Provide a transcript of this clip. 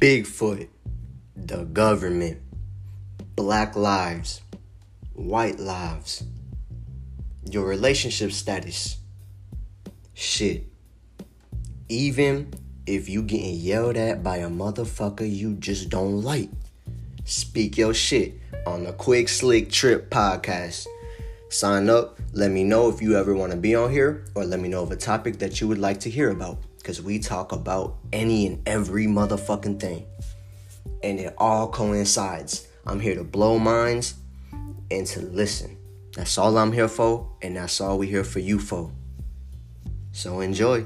Bigfoot, the government, black lives, white lives, your relationship status. Shit. Even if you getting yelled at by a motherfucker you just don't like. Speak your shit on the Quik Slik Trip podcast. Sign up. Let me know if you ever want to be on here, or let me know of a topic that you would like to hear about. Because we talk about any and every motherfucking thing. And it all coincides. I'm here to blow minds and to listen. That's all I'm here for, and that's all we here for you for. So enjoy.